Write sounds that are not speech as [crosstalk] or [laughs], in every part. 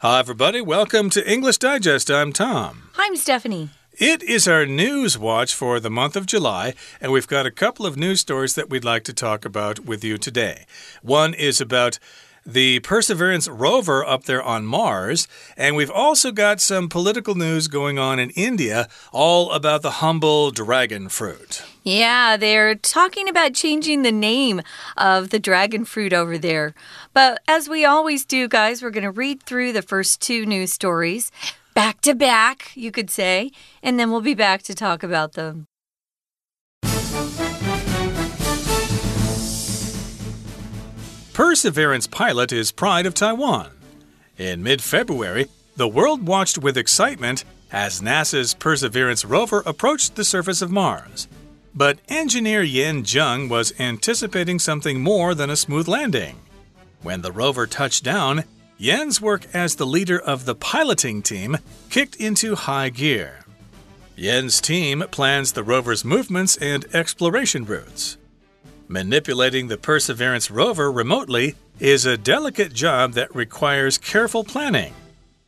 Hi, everybody. Welcome to English Digest. I'm Tom. I'm Stephanie. It is our news watch for the month of July, and we've got a couple of news stories that we'd like to talk about with you today. One is about the Perseverance rover up there on Mars. And we've also got some political news going on in India, all about the humble dragon fruit. Yeah, they're talking about changing the name of the dragon fruit over there. But as we always do, guys, we're going to read through the first two news stories back to back, you could say, and then we'll be back to talk about them. Perseverance pilot is pride of Taiwan. In mid February, the world watched with excitement as NASA's Perseverance rover approached the surface of Mars. But engineer Yan Zheng was anticipating something more than a smooth landing. When the rover touched down, Yan's work as the leader of the piloting team kicked into high gear. Yan's team plans the rover's movements and exploration routes. Manipulating the Perseverance rover remotely is a delicate job that requires careful planning.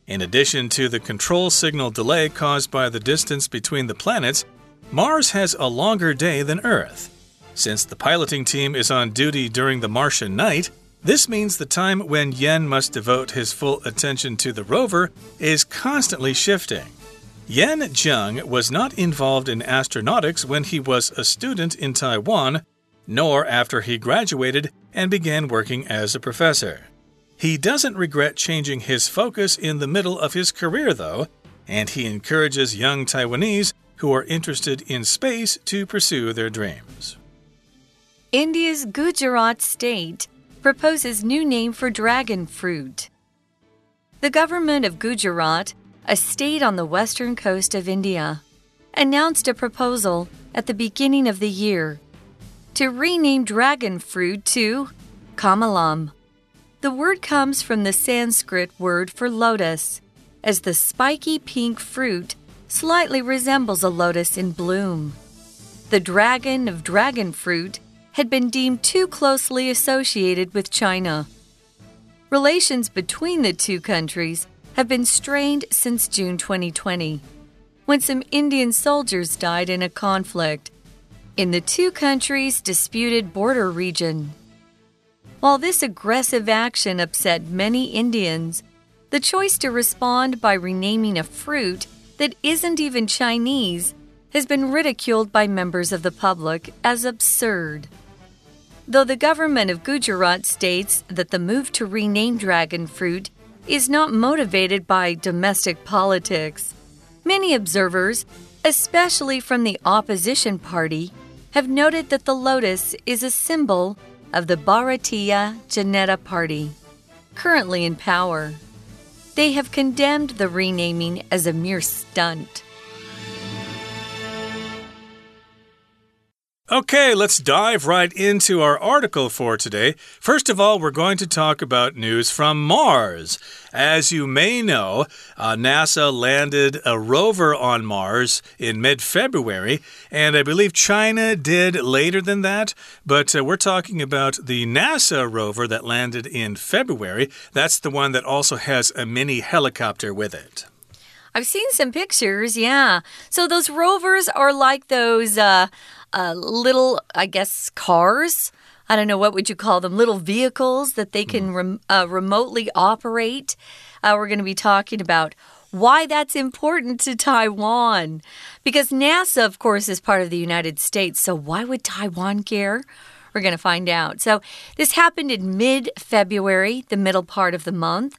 In addition to the control signal delay caused by the distance between the planets, Mars has a longer day than Earth. Since the piloting team is on duty during the Martian night, this means the time when Yan must devote his full attention to the rover is constantly shifting. Yan Zheng was not involved in astronautics when he was a student in Taiwan nor after he graduated and began working as a professor. He doesn't regret changing his focus in the middle of his career, though, and he encourages young Taiwanese who are interested in space to pursue their dreams. India's Gujarat state proposes new name for dragon fruit. The government of Gujarat, a state on the western coast of India, announced a proposal at the beginning of the year to rename dragon fruit to Kamalam. The word comes from the Sanskrit word for lotus, as the spiky pink fruit slightly resembles a lotus in bloom. The dragon of dragon fruit had been deemed too closely associated with China. Relations between the two countries have been strained since June 2020, when some Indian soldiers died in a conflict in the two countries' disputed border region. While this aggressive action upset many Indians, the choice to respond by renaming a fruit that isn't even Chinese has been ridiculed by members of the public as absurd. Though the government of Gujarat states that the move to rename dragon fruit is not motivated by domestic politics, many observers, especially from the opposition party, have noted that the lotus is a symbol of the Bharatiya Janata Party, currently in power. They have condemned the renaming as a mere stunt. Okay, let's dive right into our article for today. First of all, we're going to talk about news from Mars. As you may know, uh, NASA landed a rover on Mars in mid February, and I believe China did later than that. But uh, we're talking about the NASA rover that landed in February. That's the one that also has a mini helicopter with it. I've seen some pictures, yeah. So those rovers are like those. Uh, uh, little, I guess, cars. I don't know what would you call them, little vehicles that they can hmm. rem uh, remotely operate. Uh, we're going to be talking about why that's important to Taiwan. Because NASA, of course, is part of the United States. So why would Taiwan care? We're going to find out. So this happened in mid February, the middle part of the month.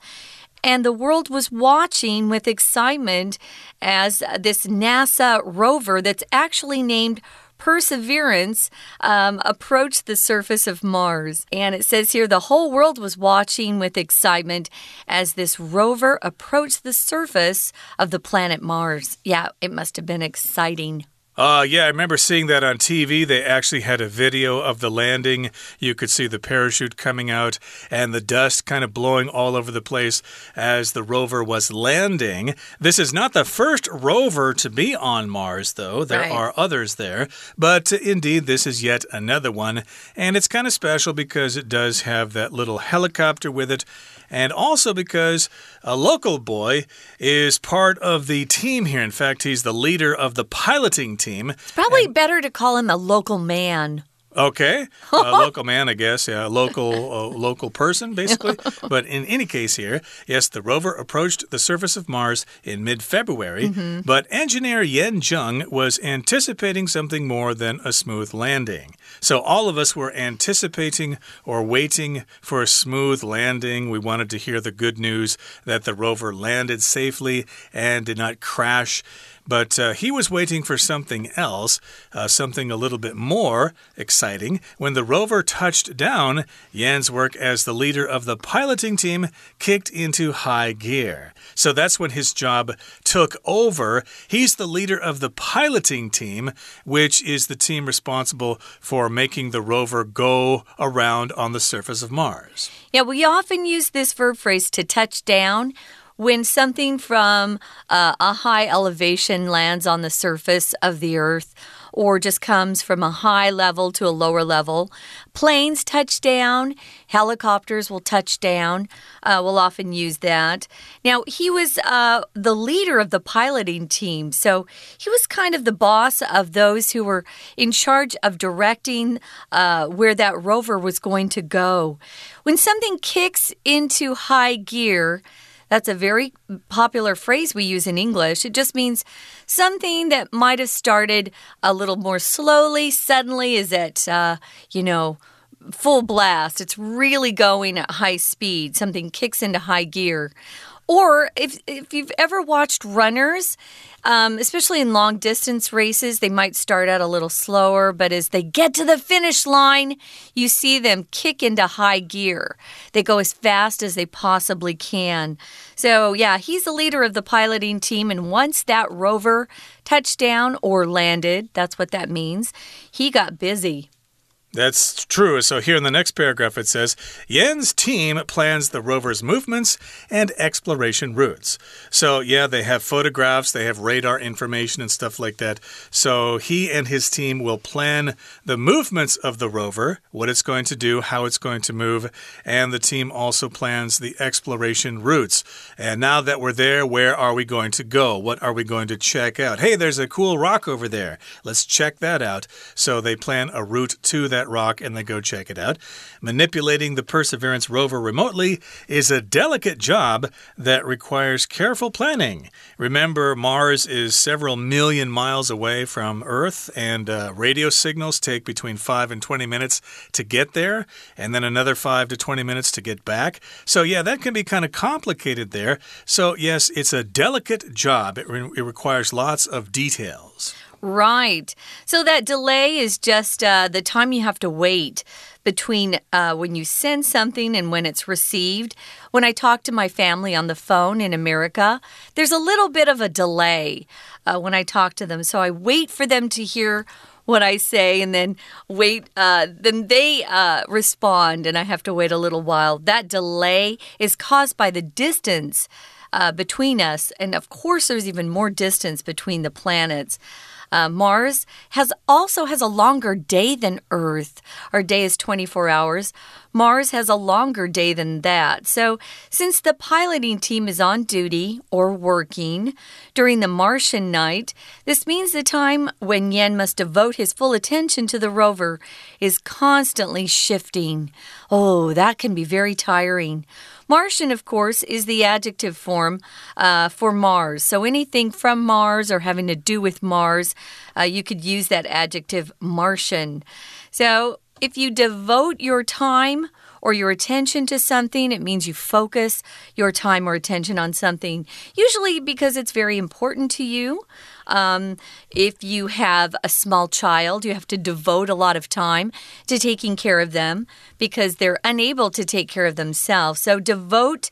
And the world was watching with excitement as this NASA rover that's actually named Perseverance um, approached the surface of Mars. And it says here the whole world was watching with excitement as this rover approached the surface of the planet Mars. Yeah, it must have been exciting. Uh, yeah, I remember seeing that on TV. They actually had a video of the landing. You could see the parachute coming out and the dust kind of blowing all over the place as the rover was landing. This is not the first rover to be on Mars, though. There right. are others there. But indeed, this is yet another one. And it's kind of special because it does have that little helicopter with it and also because a local boy is part of the team here. In fact, he's the leader of the piloting team. It's probably and better to call him a local man. Okay, [laughs] a local man, I guess. Yeah, a local uh, local person, basically. [laughs] but in any case, here, yes, the rover approached the surface of Mars in mid-February. Mm -hmm. But engineer Yan Zheng was anticipating something more than a smooth landing. So all of us were anticipating or waiting for a smooth landing. We wanted to hear the good news that the rover landed safely and did not crash. But uh, he was waiting for something else, uh, something a little bit more exciting. When the rover touched down, Yan's work as the leader of the piloting team kicked into high gear. So that's when his job took over. He's the leader of the piloting team, which is the team responsible for making the rover go around on the surface of Mars. Yeah, we often use this verb phrase to touch down when something from uh, a high elevation lands on the surface of the earth or just comes from a high level to a lower level. Planes touch down, helicopters will touch down. Uh, we'll often use that. Now, he was uh, the leader of the piloting team, so he was kind of the boss of those who were in charge of directing uh, where that rover was going to go. When something kicks into high gear, that's a very popular phrase we use in English. It just means something that might have started a little more slowly, suddenly is at, uh, you know, full blast. It's really going at high speed. Something kicks into high gear. Or if, if you've ever watched runners, um, especially in long distance races, they might start out a little slower, but as they get to the finish line, you see them kick into high gear. They go as fast as they possibly can. So, yeah, he's the leader of the piloting team, and once that rover touched down or landed, that's what that means, he got busy. That's true. So here in the next paragraph it says Yan's team plans the rover's movements and exploration routes. So, yeah, they have photographs, they have radar information and stuff like that. So, he and his team will plan the movements of the rover, what it's going to do, how it's going to move, and the team also plans the exploration routes. And now that we're there, where are we going to go? What are we going to check out? Hey, there's a cool rock over there. Let's check that out. So, they plan a route to that that rock and then go check it out. Manipulating the Perseverance rover remotely is a delicate job that requires careful planning. Remember, Mars is several million miles away from Earth, and uh, radio signals take between 5 and 20 minutes to get there, and then another 5 to 20 minutes to get back. So, yeah, that can be kind of complicated there. So, yes, it's a delicate job, it, re it requires lots of details. Right. So that delay is just uh, the time you have to wait between uh, when you send something and when it's received. When I talk to my family on the phone in America, there's a little bit of a delay uh, when I talk to them. So I wait for them to hear what I say and then wait, uh, then they uh, respond, and I have to wait a little while. That delay is caused by the distance uh, between us. And of course, there's even more distance between the planets. Uh, Mars has also has a longer day than Earth. Our day is 24 hours. Mars has a longer day than that. So, since the piloting team is on duty or working during the Martian night, this means the time when Yan must devote his full attention to the rover is constantly shifting. Oh, that can be very tiring. Martian, of course, is the adjective form uh, for Mars. So anything from Mars or having to do with Mars, uh, you could use that adjective Martian. So if you devote your time or your attention to something, it means you focus your time or attention on something, usually because it's very important to you. Um, if you have a small child, you have to devote a lot of time to taking care of them because they're unable to take care of themselves. So, devote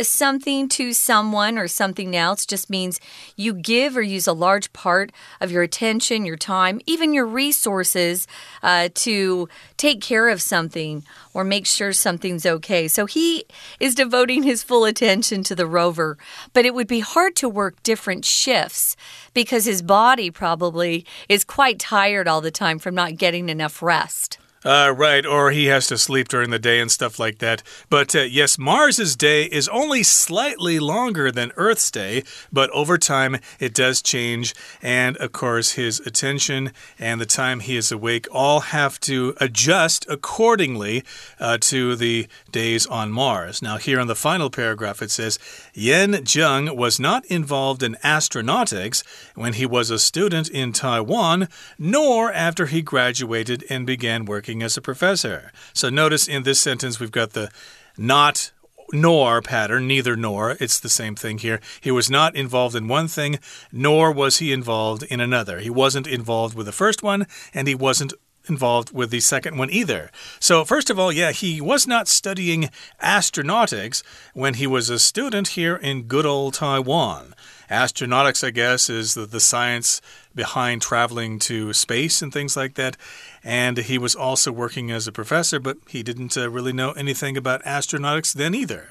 something to someone or something else just means you give or use a large part of your attention, your time, even your resources uh, to take care of something or make sure something's okay. So he is devoting his full attention to the rover, but it would be hard to work different shifts because his body probably is quite tired all the time from not getting enough rest. Uh, right, or he has to sleep during the day and stuff like that. But uh, yes, Mars's day is only slightly longer than Earth's day, but over time it does change. And of course, his attention and the time he is awake all have to adjust accordingly uh, to the days on Mars. Now, here in the final paragraph, it says Yan Zheng was not involved in astronautics when he was a student in Taiwan, nor after he graduated and began working working as a professor. So notice in this sentence we've got the not nor pattern, neither nor. It's the same thing here. He was not involved in one thing, nor was he involved in another. He wasn't involved with the first one, and he wasn't involved with the second one either. So, first of all, yeah, he was not studying astronautics when he was a student here in good old Taiwan. Astronautics, I guess, is the, the science behind traveling to space and things like that. And he was also working as a professor, but he didn't uh, really know anything about astronautics then either.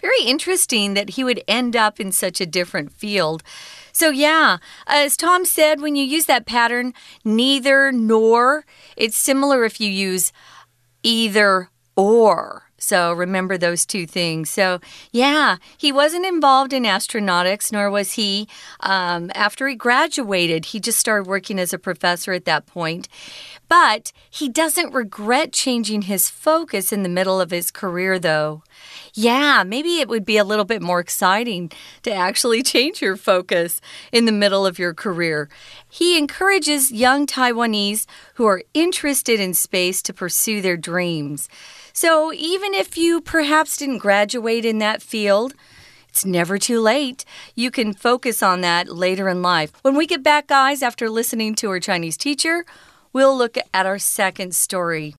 Very interesting that he would end up in such a different field. So, yeah, as Tom said, when you use that pattern, neither nor, it's similar if you use either or. So remember those two things. So, yeah, he wasn't involved in astronautics, nor was he. Um, after he graduated, he just started working as a professor at that point. But he doesn't regret changing his focus in the middle of his career, though. Yeah, maybe it would be a little bit more exciting to actually [laughs] change your focus in the middle of your career. He encourages young Taiwanese who are interested in space to pursue their dreams. So even if you perhaps didn't graduate in that field, it's never too late. You can focus on that later in life. When we get back, guys, after listening to our Chinese teacher, we'll look at our second story.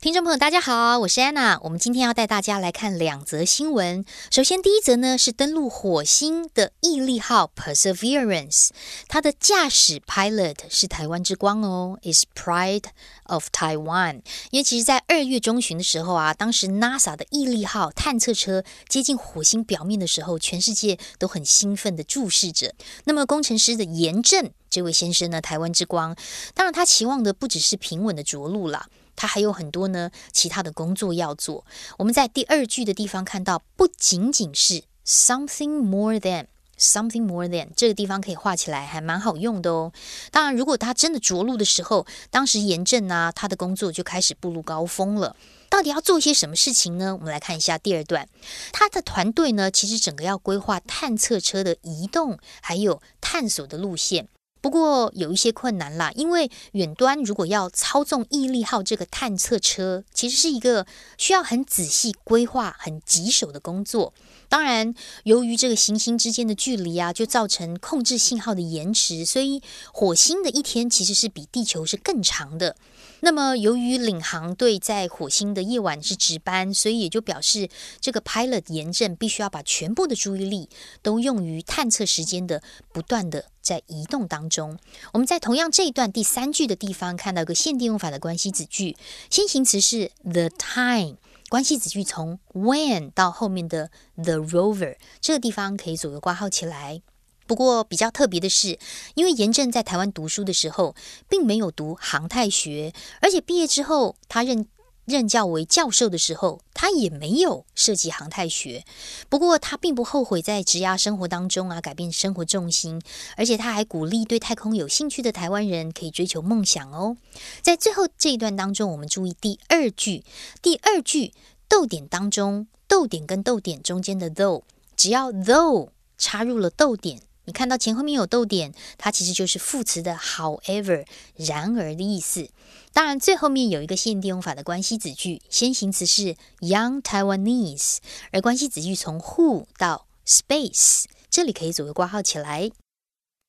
听众朋友，大家好，我是安娜。我们今天要带大家来看两则新闻。首先，第一则呢是登陆火星的毅力号 Perseverance，它的驾驶 pilot 是台湾之光哦，is pride of Taiwan。因为其实，在二月中旬的时候啊，当时 NASA 的毅力号探测车接近火星表面的时候，全世界都很兴奋的注视着。那么，工程师的严正这位先生呢，台湾之光，当然他期望的不只是平稳的着陆了。他还有很多呢，其他的工作要做。我们在第二句的地方看到，不仅仅是 something more than something more than 这个地方可以画起来，还蛮好用的哦。当然，如果他真的着陆的时候，当时严正啊，他的工作就开始步入高峰了。到底要做些什么事情呢？我们来看一下第二段，他的团队呢，其实整个要规划探测车的移动，还有探索的路线。不过有一些困难啦，因为远端如果要操纵毅力号这个探测车，其实是一个需要很仔细规划、很棘手的工作。当然，由于这个行星之间的距离啊，就造成控制信号的延迟，所以火星的一天其实是比地球是更长的。那么，由于领航队在火星的夜晚是值班，所以也就表示这个 pilot 严正必须要把全部的注意力都用于探测时间的不断的在移动当中。我们在同样这一段第三句的地方看到一个限定用法的关系子句，先行词是 the time，关系子句从 when 到后面的 the rover 这个地方可以左右挂号起来。不过比较特别的是，因为严正在台湾读书的时候，并没有读航太学，而且毕业之后，他任任教为教授的时候，他也没有涉及航太学。不过他并不后悔在职涯生活当中啊改变生活重心，而且他还鼓励对太空有兴趣的台湾人可以追求梦想哦。在最后这一段当中，我们注意第二句，第二句逗点当中，逗点跟逗点中间的 though，只要 though 插入了逗点。你看到前后面有逗点，它其实就是副词的 however 然而的意思。当然，最后面有一个限定用法的关系子句，先行词是 young Taiwanese，而关系子句从 who 到 space，这里可以左右挂号起来。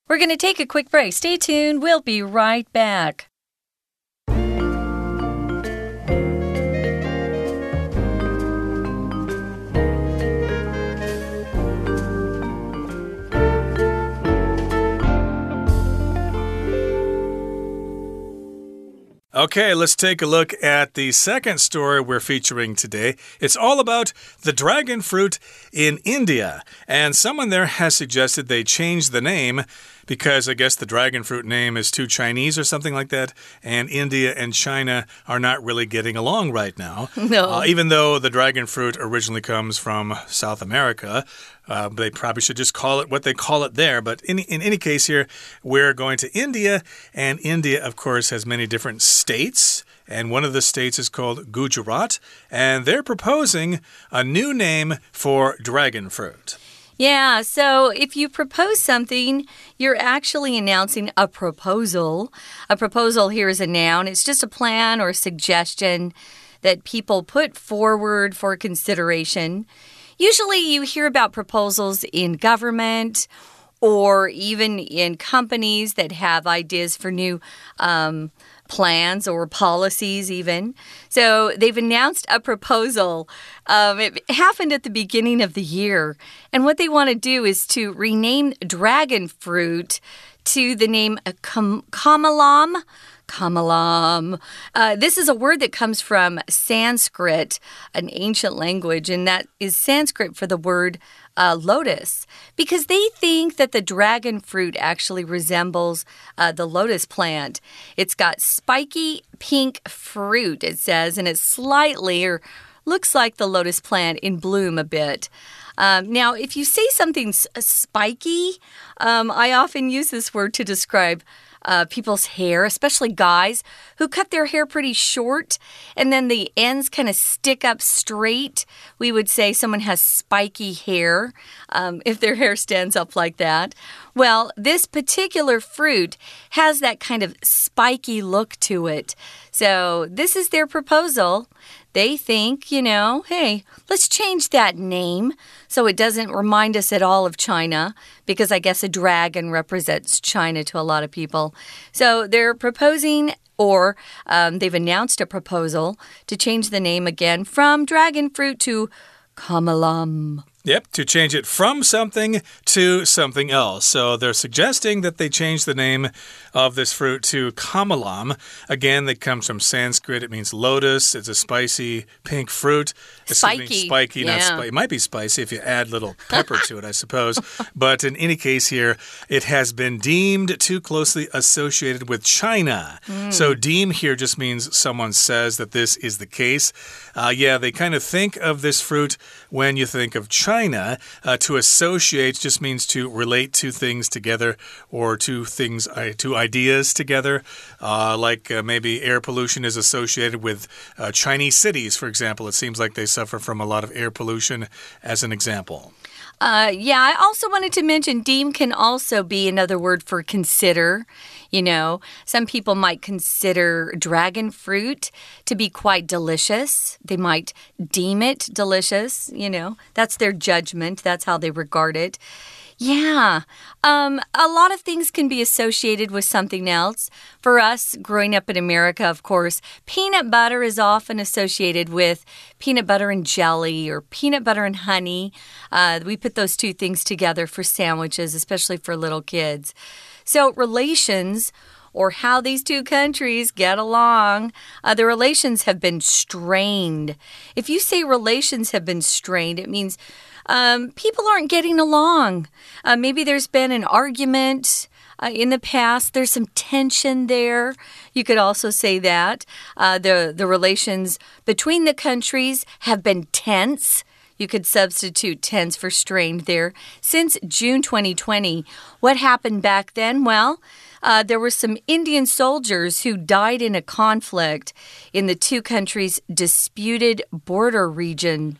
We're gonna take a quick break. Stay tuned. We'll be right back. Okay, let's take a look at the second story we're featuring today. It's all about the dragon fruit in India. And someone there has suggested they change the name because I guess the dragon fruit name is too Chinese or something like that. And India and China are not really getting along right now. [laughs] No. Uh, even though the dragon fruit originally comes from South America, uh, they probably should just call it what they call it there. But in, in any case, here, we're going to India, and India, of course, has many different states. And one of the states is called Gujarat, and they're proposing a new name for dragon fruit. Yeah, so if you propose something, you're actually announcing a proposal. A proposal here is a noun, it's just a plan or a suggestion that people put forward for consideration. Usually, you hear about proposals in government or even in companies that have ideas for new um, plans or policies, even. So they've announced a proposal. Um, it happened at the beginning of the year. And what they want to do is to rename dragon fruit to the name Kamalam. Kamalam. Uh, this is a word that comes from Sanskrit, an ancient language, and that is Sanskrit for the word uh, lotus because they think that the dragon fruit actually resembles uh, the lotus plant. It's got spiky pink fruit, it says, and it's slightly or looks like the lotus plant in bloom a bit. Um, now, if you say something spiky, um, I often use this word to describe uh, people's hair, especially guys who cut their hair pretty short and then the ends kind of stick up straight. We would say someone has spiky hair um, if their [laughs] hair stands up like that. Well, this particular fruit has that kind of spiky look to it. So, this is their proposal. They think, you know, hey, let's change that name so it doesn't remind us at all of China, because I guess a dragon represents China to a lot of people. So they're proposing or um, they've announced a proposal to change the name again from dragon fruit to Kamalam. Yep, to change it from something to something else. So they're suggesting that they change the name of this fruit to kamalam. Again, that comes from Sanskrit. It means lotus. It's a spicy pink fruit. Spiky. Spiky, yeah. not spicy. It might be spicy if you add little pepper to it, I suppose. [laughs] But in any case, here, it has been deemed too closely associated with China. Mm. So deem here just means someone says that this is the case. Uh, yeah, they kind of think of this fruit when you think of China. Uh, to associate just means to relate two things together or two things, uh, two ideas together. Uh, like uh, maybe air pollution is associated with uh, Chinese cities, for example. It seems like they suffer from a lot of air pollution, as an example. Uh, yeah, I also wanted to mention deem can also be another word for consider. You know, some people might consider dragon fruit to be quite delicious. They might deem it delicious. You know, that's their judgment, that's how they regard it. Yeah. Um, a lot of things can be associated with something else. For us, growing up in America, of course, peanut butter is often associated with peanut butter and jelly or peanut butter and honey. Uh, we put those two things together for sandwiches, especially for little kids. So, relations or how these two countries get along. Uh, the relations have been strained. If you say relations have been strained, it means um, people aren't getting along. Uh, maybe there's been an argument. Uh, in the past, there's some tension there. You could also say that uh, the the relations between the countries have been tense. You could substitute tense for strained there. Since June 2020, what happened back then? Well, uh, there were some Indian soldiers who died in a conflict in the two countries' disputed border region.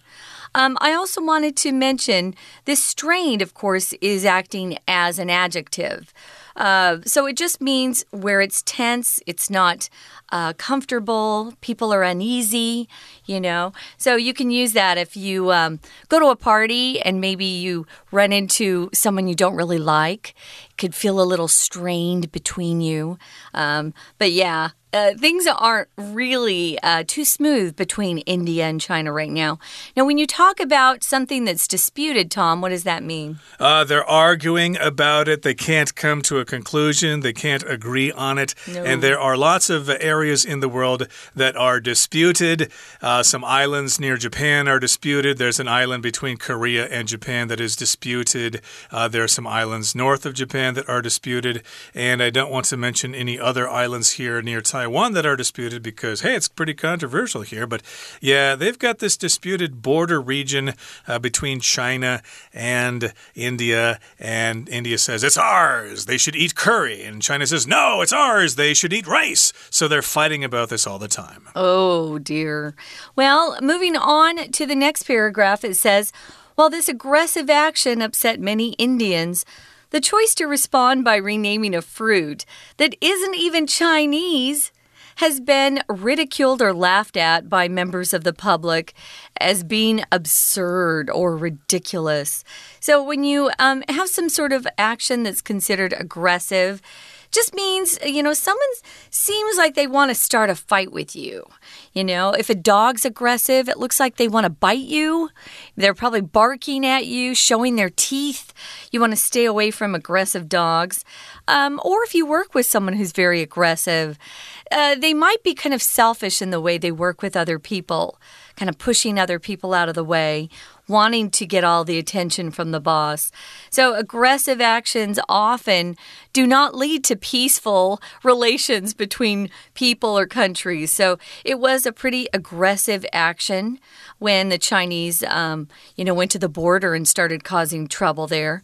Um, I also wanted to mention this strained, of course, is acting as an adjective. Uh, so it just means where it's tense, it's not uh, comfortable, people are uneasy, you know. So you can use that if you um, go to a party and maybe you run into someone you don't really like. It could feel a little strained between you. Um, but yeah, uh, things aren't really uh, too smooth between India and China right now. Now, when you talk about something that's disputed, Tom, what does that mean? Uh, they're arguing about it. They can't come to a conclusion. They can't agree on it. No. And there are lots of areas in the world that are disputed. Uh, some islands near Japan are disputed. There's an island between Korea and Japan that is disputed. Uh, there are some islands north of Japan that are disputed. And I don't want to mention any other islands here near Taiwan Taiwan that are disputed because, hey, it's pretty controversial here. But yeah, they've got this disputed border region uh, between China and India. And India says, it's ours. They should eat curry. And China says, no, it's ours. They should eat rice. So they're fighting about this all the time. Oh, dear. Well, moving on to the next paragraph, it says, while this aggressive action upset many Indians, the choice to respond by renaming a fruit that isn't even Chinese has been ridiculed or laughed at by members of the public as being absurd or ridiculous. So, when you um, have some sort of action that's considered aggressive, just means, you know, someone seems like they want to start a fight with you. You know, if a dog's aggressive, it looks like they want to bite you. They're probably barking at you, showing their teeth. You want to stay away from aggressive dogs. Um, or if you work with someone who's very aggressive, uh, they might be kind of selfish in the way they work with other people, kind of pushing other people out of the way wanting to get all the attention from the boss. So, aggressive actions often do not lead to peaceful relations between people or countries. So, it was a pretty aggressive action when the Chinese, um, you know, went to the border and started causing trouble there.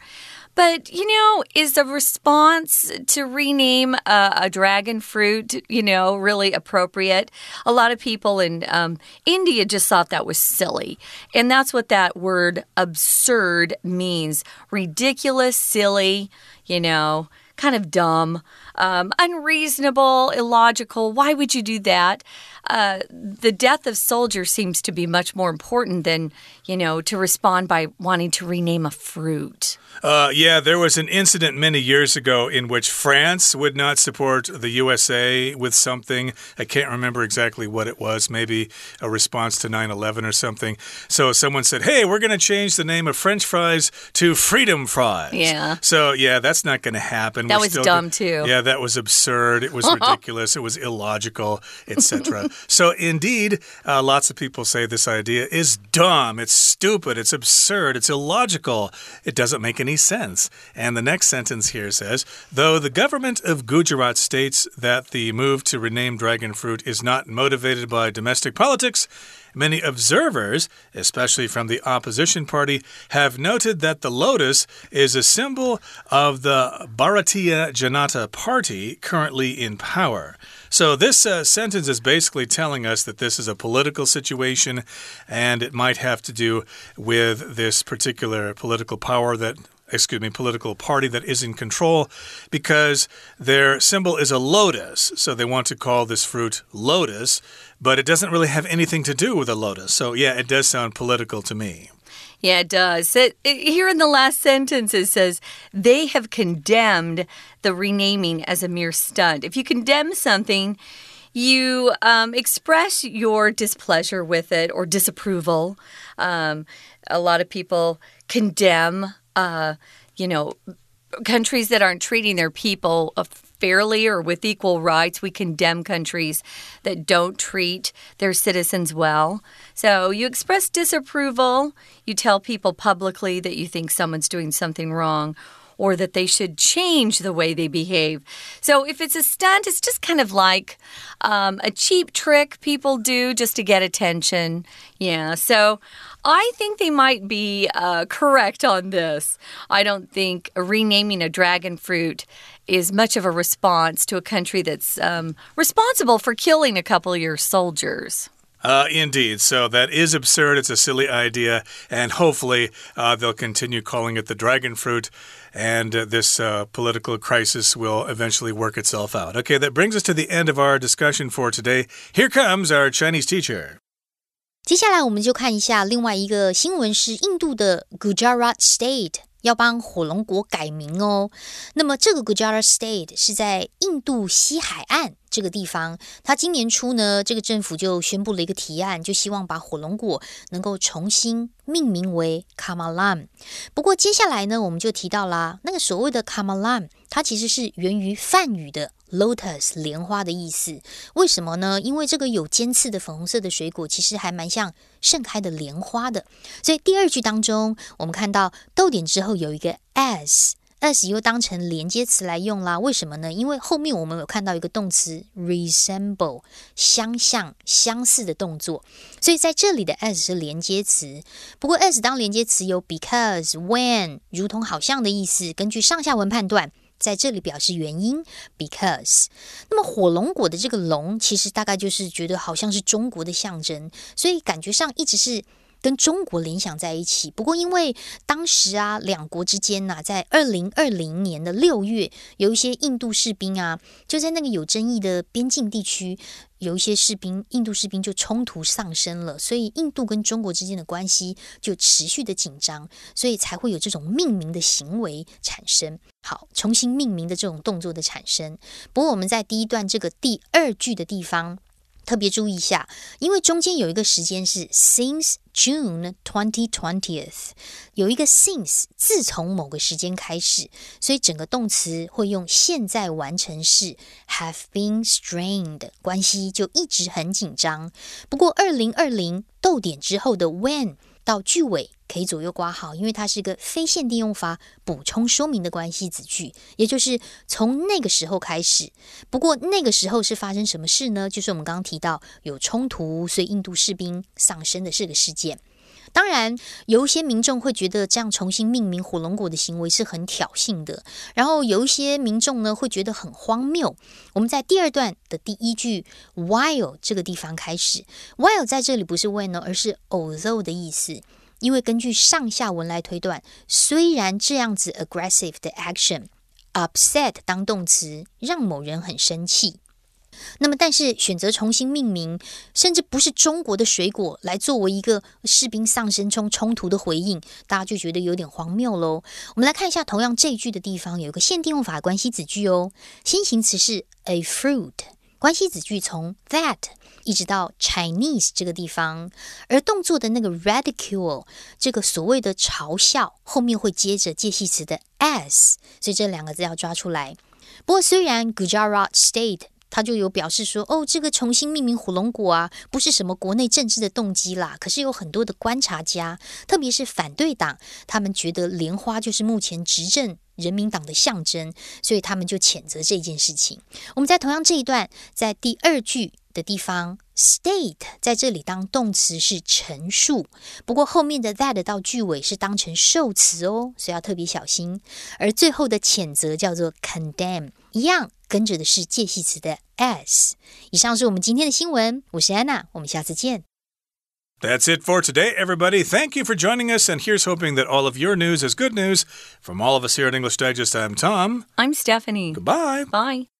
But, you know, is the response to rename a, dragon fruit, you know, really appropriate? A lot of people in um, India just thought that was silly. And that's what that word absurd means ridiculous, silly, you know kind of dumb, um, unreasonable, illogical. Why would you do that? Uh, the death of soldiers seems to be much more important than, you know, to respond by wanting to rename a fruit. Uh, yeah, there was an incident many years ago in which France would not support the USA with something. I can't remember exactly what it was, maybe a response to 9 11 or something. So someone said, hey, we're going to change the name of French fries to Freedom Fries. Yeah. So, yeah, that's not going to happen. That We're was dumb, too. Yeah, that was absurd. It was [laughs] ridiculous. it was illogical, etc. so, indeed, uh, lots of people say this idea is dumb. It's stupid. It's absurd. It's illogical. It doesn't make any any sense. And the next sentence here says Though the government of Gujarat states that the move to rename dragon fruit is not motivated by domestic politics, Many observers, especially from the opposition party, have noted that the lotus is a symbol of the Bharatiya Janata Party currently in power. So, this uh, sentence is basically telling us that this is a political situation and it might have to do with this particular political power that excuse me, political party that is in control because their symbol is a lotus. So they want to call this fruit lotus, but it doesn't really have anything to do with a lotus. So, yeah, it does sound political to me. Yeah, it does. It, it, here in the last sentence, it says they have condemned the renaming as a mere stunt. If you condemn something, you um, express your displeasure with it or disapproval. Um, a lot of people condemn uh, you know, countries that aren't treating their people fairly or with equal rights. We condemn countries that don't treat their citizens well. So you express disapproval, you tell people publicly that you think someone's doing something wrong or that they should change the way they behave. So if it's a stunt, it's just kind of like um, a cheap trick people do just to get attention. Yeah, so I think they might be uh, correct on this. I don't think renaming a dragon fruit is much of a response to a country that's um, responsible for killing a couple of your soldiers. Uh, indeed. So that is absurd. It's a silly idea. And hopefully uh, they'll continue calling it the dragon fruit. And uh, this uh, political crisis will eventually work itself out. Okay, that brings us to the end of our discussion for today. Here comes our Chinese teacher. 接下来我们就看一下另外一个新闻，是印度的 Gujarat State 要帮火龙果改名哦。那么这个 Gujarat State 是在印度西海岸。 这个地方，他今年初呢，这个政府就宣布了一个提案，就希望把火龙果能够重新命名为 Kamalam。不过接下来呢，我们就提到啦，那个所谓的 Kamalam，它其实是源于梵语的 lotus 莲花的意思。为什么呢？因为这个有尖刺的粉红色的水果，其实还蛮像盛开的莲花的。所以第二句当中，我们看到逗点之后有一个 s，。As 又当成连接词来用啦，为什么呢？因为后面我们有看到一个动词 resemble，相像、相似的动作，所以在这里的 as 是连接词。不过 as 当连接词有 because、when，如同好像的意思。根据上下文判断，在这里表示原因 because。那么火龙果的这个龙，其实大概就是觉得好像是中国的象征，所以感觉上一直是。跟中国联想在一起，不过因为当时啊，两国之间呐，在二零二零年的六月，有一些印度士兵啊，就在那个有争议的边境地区，有一些士兵，印度士兵就冲突上升了，所以印度跟中国之间的关系就持续的紧张，所以才会有这种命名的行为产生。好，重新命名的这种动作的产生。不过我们在第一段这个第二句的地方。特别注意一下，因为中间有一个时间是 since June twenty twentieth，有一个 since 自从某个时间开始，所以整个动词会用现在完成式 have been strained，关系就一直很紧张。不过二零二零逗点之后的 when。到句尾可以左右挂号，因为它是个非限定用法补充说明的关系子句，也就是从那个时候开始。不过那个时候是发生什么事呢？就是我们刚刚提到有冲突，所以印度士兵丧生的这个事件。当然，有一些民众会觉得这样重新命名火龙果的行为是很挑衅的，然后有一些民众呢会觉得很荒谬。我们在第二段的第一句 while 这个地方开始，while 在这里不是 when 而是 although 的意思，因为根据上下文来推断，虽然这样子 aggressive 的 action upset 当动词让某人很生气。那么，但是选择重新命名，甚至不是中国的水果来作为一个士兵丧生中冲突的回应，大家就觉得有点荒谬喽。我们来看一下，同样这一句的地方有一个限定用法关系子句哦，先行词是 a fruit，关系子句从 that 一直到 Chinese 这个地方，而动作的那个 ridicule 这个所谓的嘲笑后面会接着介系词的 as，所以这两个字要抓出来。不过，虽然 Gujarat State 他就有表示说，哦，这个重新命名火龙果啊，不是什么国内政治的动机啦。可是有很多的观察家，特别是反对党，他们觉得莲花就是目前执政人民党的象征，所以他们就谴责这件事情。我们在同样这一段，在第二句的地方，state 在这里当动词是陈述，不过后面的 that 到句尾是当成受词哦，所以要特别小心。而最后的谴责叫做 condemn，一样。跟着的是介系词的 as。以上是我们今天的新闻，我是安娜，我们下次见。That's it for today, everybody. Thank you for joining us, and here's hoping that all of your news is good news. From all of us here at English Digest, I'm Tom. I'm Stephanie. Goodbye. Bye.